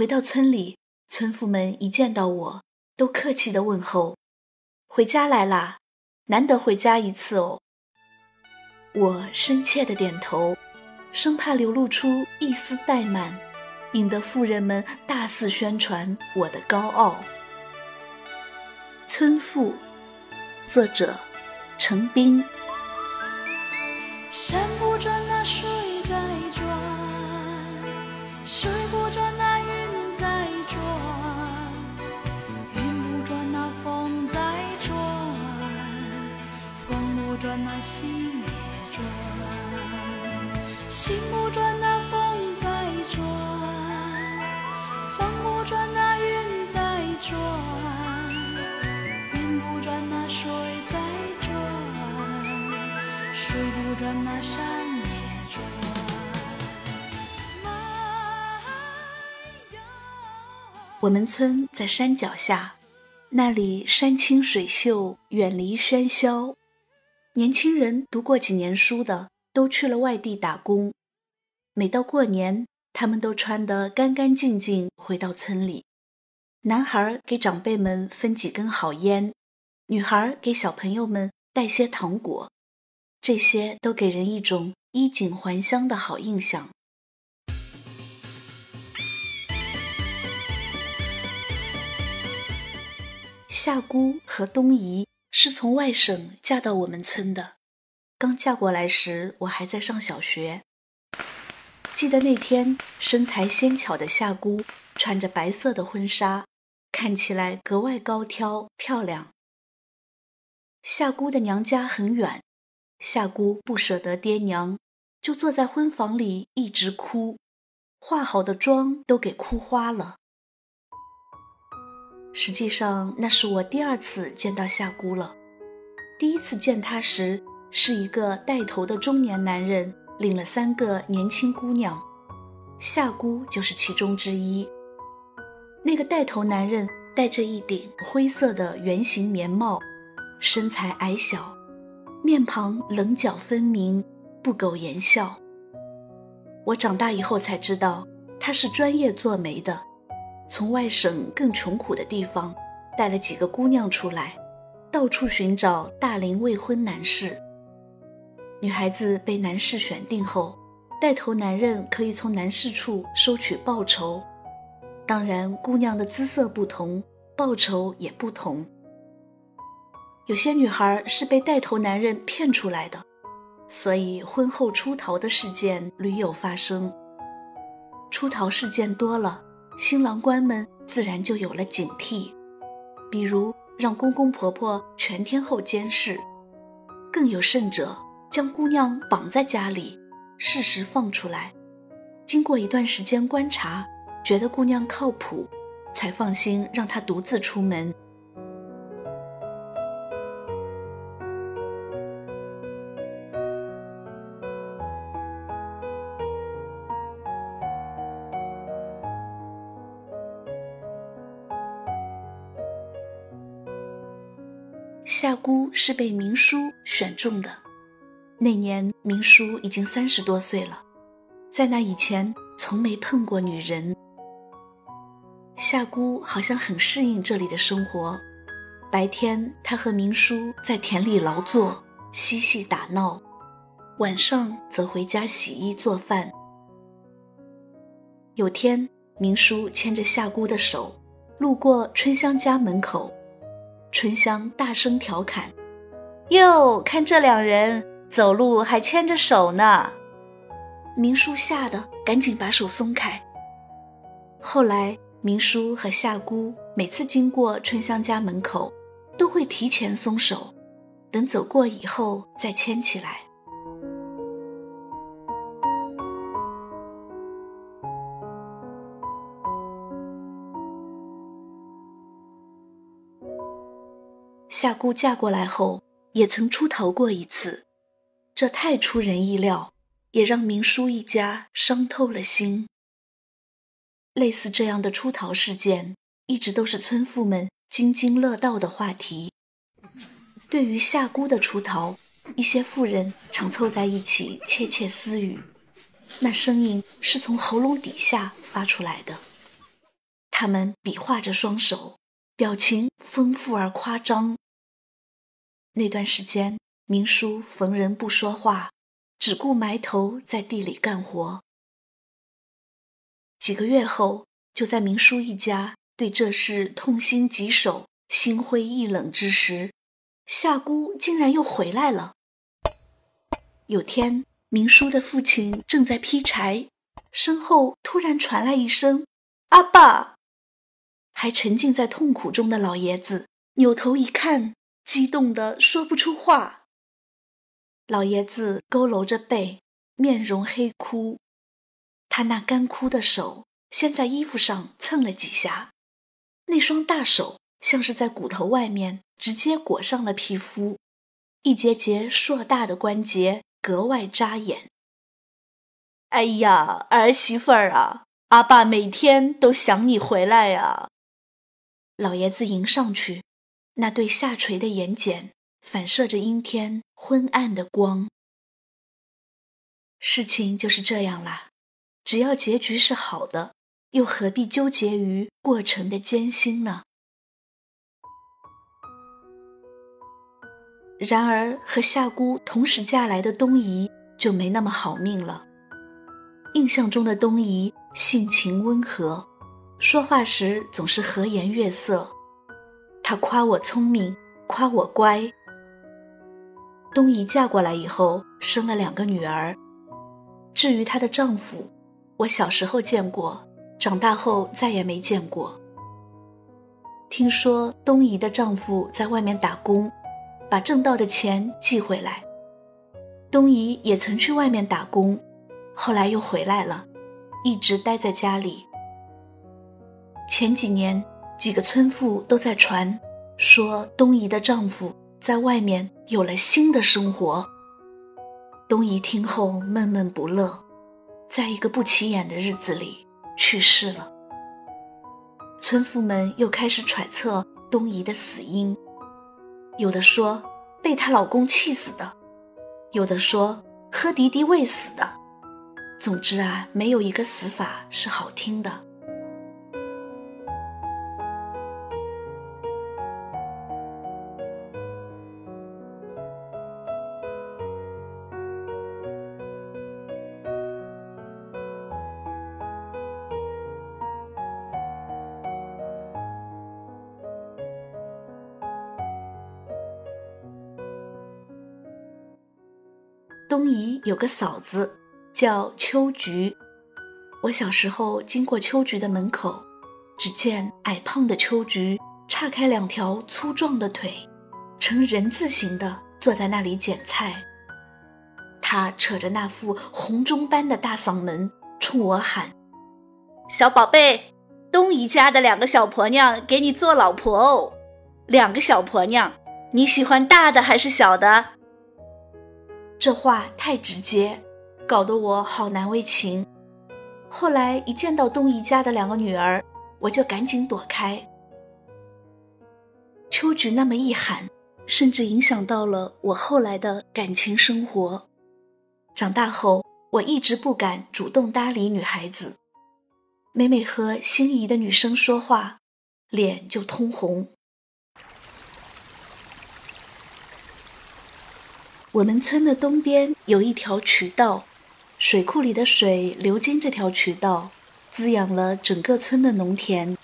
回到村里，村妇们一见到我，都客气的问候：“回家来啦，难得回家一次哦。”我深切的点头，生怕流露出一丝怠慢，引得妇人们大肆宣传我的高傲。村妇，作者：程冰。山不转，那树心不转，那风在转；风不转，那云在转；云不转，那水在转；水不转，那山也转。我们村在山脚下，那里山清水秀，远离喧嚣。年轻人读过几年书的，都去了外地打工。每到过年，他们都穿得干干净净，回到村里。男孩给长辈们分几根好烟，女孩给小朋友们带些糖果，这些都给人一种衣锦还乡的好印象。夏姑和东姨是从外省嫁到我们村的。刚嫁过来时，我还在上小学。记得那天，身材纤巧的夏姑穿着白色的婚纱，看起来格外高挑漂亮。夏姑的娘家很远，夏姑不舍得爹娘，就坐在婚房里一直哭，化好的妆都给哭花了。实际上，那是我第二次见到夏姑了。第一次见她时，是一个带头的中年男人领了三个年轻姑娘，夏姑就是其中之一。那个带头男人戴着一顶灰色的圆形棉帽，身材矮小，面庞棱角分明，不苟言笑。我长大以后才知道，他是专业做媒的。从外省更穷苦的地方带了几个姑娘出来，到处寻找大龄未婚男士。女孩子被男士选定后，带头男人可以从男士处收取报酬。当然，姑娘的姿色不同，报酬也不同。有些女孩是被带头男人骗出来的，所以婚后出逃的事件屡有发生。出逃事件多了。新郎官们自然就有了警惕，比如让公公婆婆全天候监视，更有甚者将姑娘绑在家里，适时放出来。经过一段时间观察，觉得姑娘靠谱，才放心让她独自出门。夏姑是被明叔选中的，那年明叔已经三十多岁了，在那以前从没碰过女人。夏姑好像很适应这里的生活，白天她和明叔在田里劳作、嬉戏打闹，晚上则回家洗衣做饭。有天，明叔牵着夏姑的手，路过春香家门口。春香大声调侃：“哟，看这两人走路还牵着手呢。”明叔吓得赶紧把手松开。后来，明叔和夏姑每次经过春香家门口，都会提前松手，等走过以后再牵起来。夏姑嫁过来后，也曾出逃过一次，这太出人意料，也让明叔一家伤透了心。类似这样的出逃事件，一直都是村妇们津津乐道的话题。对于夏姑的出逃，一些妇人常凑在一起窃窃私语，那声音是从喉咙底下发出来的。他们比划着双手，表情丰富而夸张。那段时间，明叔逢人不说话，只顾埋头在地里干活。几个月后，就在明叔一家对这事痛心疾首、心灰意冷之时，夏姑竟然又回来了。有天，明叔的父亲正在劈柴，身后突然传来一声“阿爸”，还沉浸在痛苦中的老爷子扭头一看，激动的说不出话。老爷子佝偻着背，面容黑枯。他那干枯的手先在衣服上蹭了几下，那双大手像是在骨头外面直接裹上了皮肤，一节节硕大的关节格外扎眼。哎呀，儿媳妇儿啊，阿爸每天都想你回来呀！老爷子迎上去，那对下垂的眼睑反射着阴天昏暗的光。事情就是这样啦。只要结局是好的，又何必纠结于过程的艰辛呢？然而，和夏姑同时嫁来的东姨就没那么好命了。印象中的东姨性情温和，说话时总是和颜悦色。她夸我聪明，夸我乖。东姨嫁过来以后，生了两个女儿。至于她的丈夫，我小时候见过，长大后再也没见过。听说东姨的丈夫在外面打工，把挣到的钱寄回来。东姨也曾去外面打工，后来又回来了，一直待在家里。前几年，几个村妇都在传，说东姨的丈夫在外面有了新的生活。东姨听后闷闷不乐。在一个不起眼的日子里去世了。村妇们又开始揣测东姨的死因，有的说被她老公气死的，有的说喝敌敌畏死的。总之啊，没有一个死法是好听的。东姨有个嫂子，叫秋菊。我小时候经过秋菊的门口，只见矮胖的秋菊叉开两条粗壮的腿，呈人字形的坐在那里捡菜。她扯着那副红钟般的大嗓门冲我喊：“小宝贝，东姨家的两个小婆娘给你做老婆哦。两个小婆娘，你喜欢大的还是小的？”这话太直接，搞得我好难为情。后来一见到东姨家的两个女儿，我就赶紧躲开。秋菊那么一喊，甚至影响到了我后来的感情生活。长大后，我一直不敢主动搭理女孩子，每每和心仪的女生说话，脸就通红。我们村的东边有一条渠道，水库里的水流经这条渠道，滋养了整个村的农田。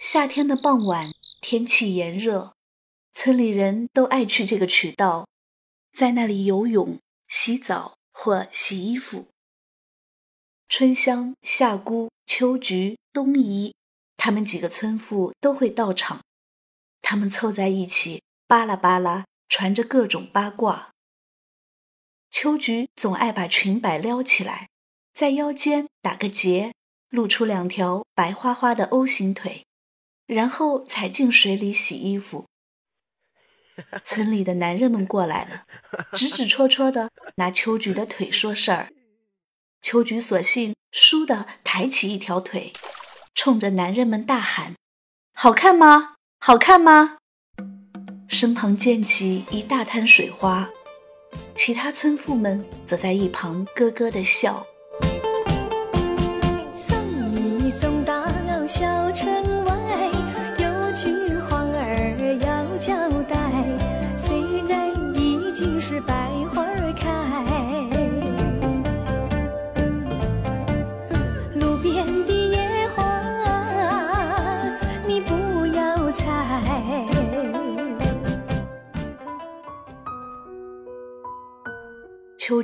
夏天的傍晚，天气炎热，村里人都爱去这个渠道，在那里游泳、洗澡或洗衣服。春香、夏姑、秋菊、冬姨，他们几个村妇都会到场。他们凑在一起，巴拉巴拉传着各种八卦。秋菊总爱把裙摆撩起来，在腰间打个结，露出两条白花花的 O 型腿，然后踩进水里洗衣服。村里的男人们过来了，指指戳戳的拿秋菊的腿说事儿。秋菊索性倏地抬起一条腿，冲着男人们大喊：“好看吗？”好看吗？身旁溅起一大滩水花，其他村妇们则在一旁咯咯的笑。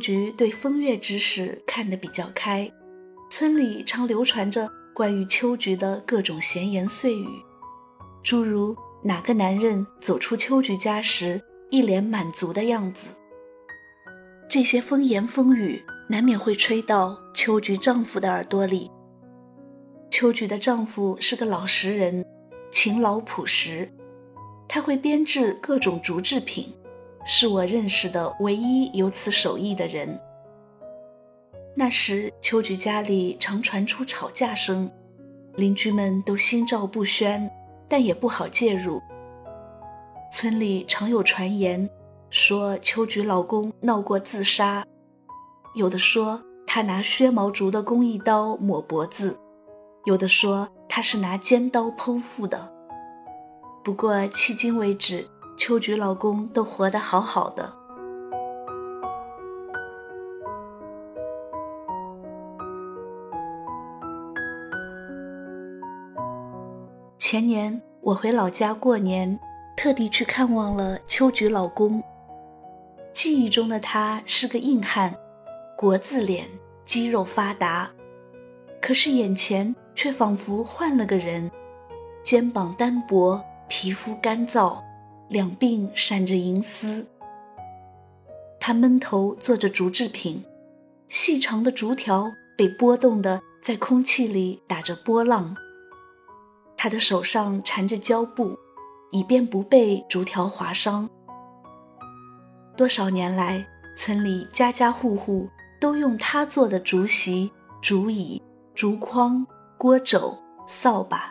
菊对风月之事看得比较开，村里常流传着关于秋菊的各种闲言碎语，诸如哪个男人走出秋菊家时一脸满足的样子。这些风言风语难免会吹到秋菊丈夫的耳朵里。秋菊的丈夫是个老实人，勤劳朴实，他会编制各种竹制品，是我认识的唯一有此手艺的人。那时秋菊家里常传出吵架声，邻居们都心照不宣，但也不好介入。村里常有传言。说秋菊老公闹过自杀，有的说他拿削毛竹的工艺刀抹脖子，有的说他是拿尖刀剖腹的。不过迄今为止，秋菊老公都活得好好的。前年我回老家过年，特地去看望了秋菊老公。记忆中的他是个硬汉，国字脸，肌肉发达。可是眼前却仿佛换了个人，肩膀单薄，皮肤干燥，两鬓闪着银丝。他闷头做着竹制品，细长的竹条被拨动的在空气里打着波浪。他的手上缠着胶布，以便不被竹条划伤。多少年来，村里家家户户都用他做的竹席、竹椅、竹筐、锅肘、扫把。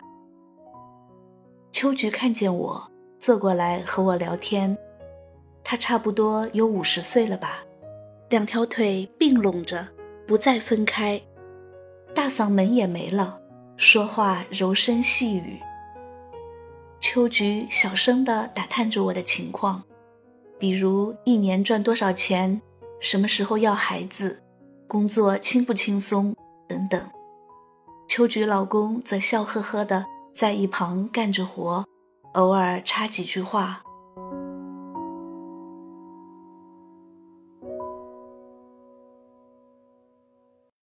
秋菊看见我，坐过来和我聊天。他差不多有五十岁了吧，两条腿并拢着，不再分开，大嗓门也没了，说话柔声细语。秋菊小声地打探着我的情况。比如一年赚多少钱，什么时候要孩子，工作轻不轻松等等。秋菊老公则笑呵呵的在一旁干着活，偶尔插几句话。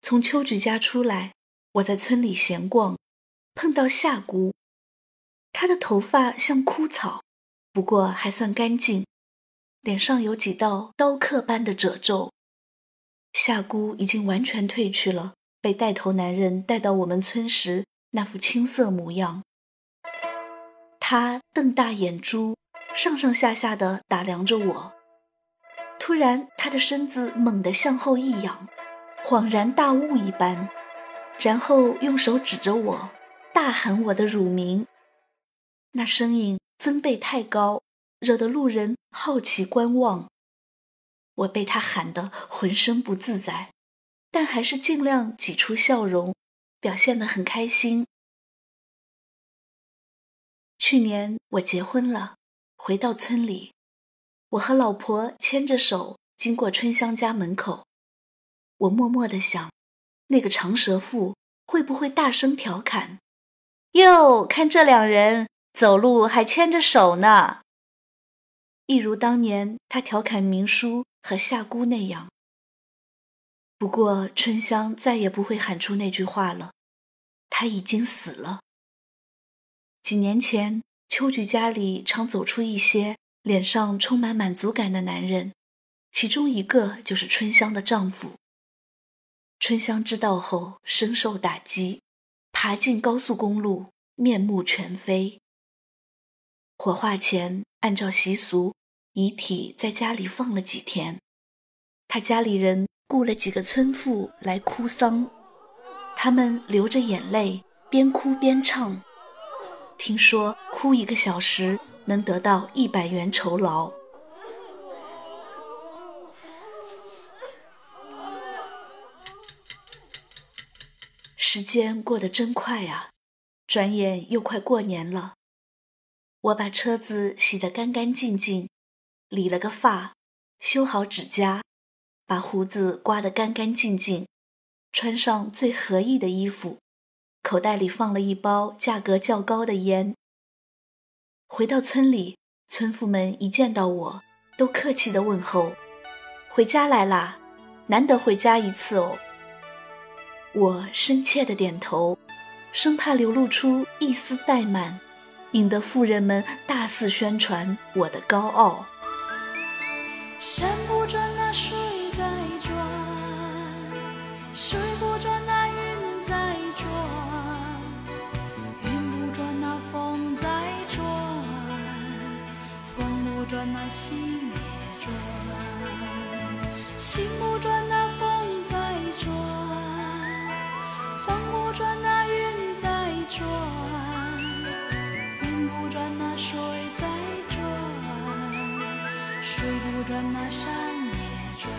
从秋菊家出来，我在村里闲逛，碰到夏姑，她的头发像枯草，不过还算干净。脸上有几道刀刻般的褶皱，夏姑已经完全褪去了被带头男人带到我们村时那副青涩模样。他瞪大眼珠，上上下下的打量着我。突然，他的身子猛地向后一仰，恍然大悟一般，然后用手指着我，大喊我的乳名。那声音分贝太高。惹得路人好奇观望，我被他喊得浑身不自在，但还是尽量挤出笑容，表现得很开心。去年我结婚了，回到村里，我和老婆牵着手经过春香家门口，我默默地想，那个长舌妇会不会大声调侃：“哟，看这两人走路还牵着手呢。”一如当年他调侃明叔和夏姑那样。不过春香再也不会喊出那句话了，他已经死了。几年前，秋菊家里常走出一些脸上充满满足感的男人，其中一个就是春香的丈夫。春香知道后深受打击，爬进高速公路，面目全非。火化前，按照习俗。遗体在家里放了几天，他家里人雇了几个村妇来哭丧，他们流着眼泪，边哭边唱。听说哭一个小时能得到一百元酬劳。时间过得真快啊，转眼又快过年了。我把车子洗得干干净净。理了个发，修好指甲，把胡子刮得干干净净，穿上最合意的衣服，口袋里放了一包价格较高的烟。回到村里，村妇们一见到我，都客气地问候：“回家来啦？难得回家一次哦。我深切的点头，生怕流露出一丝怠慢，引得妇人们大肆宣传我的高傲。山不心也转，心不转那风在转，风不转那云在转，云不转那水在转。水不转，那山也转。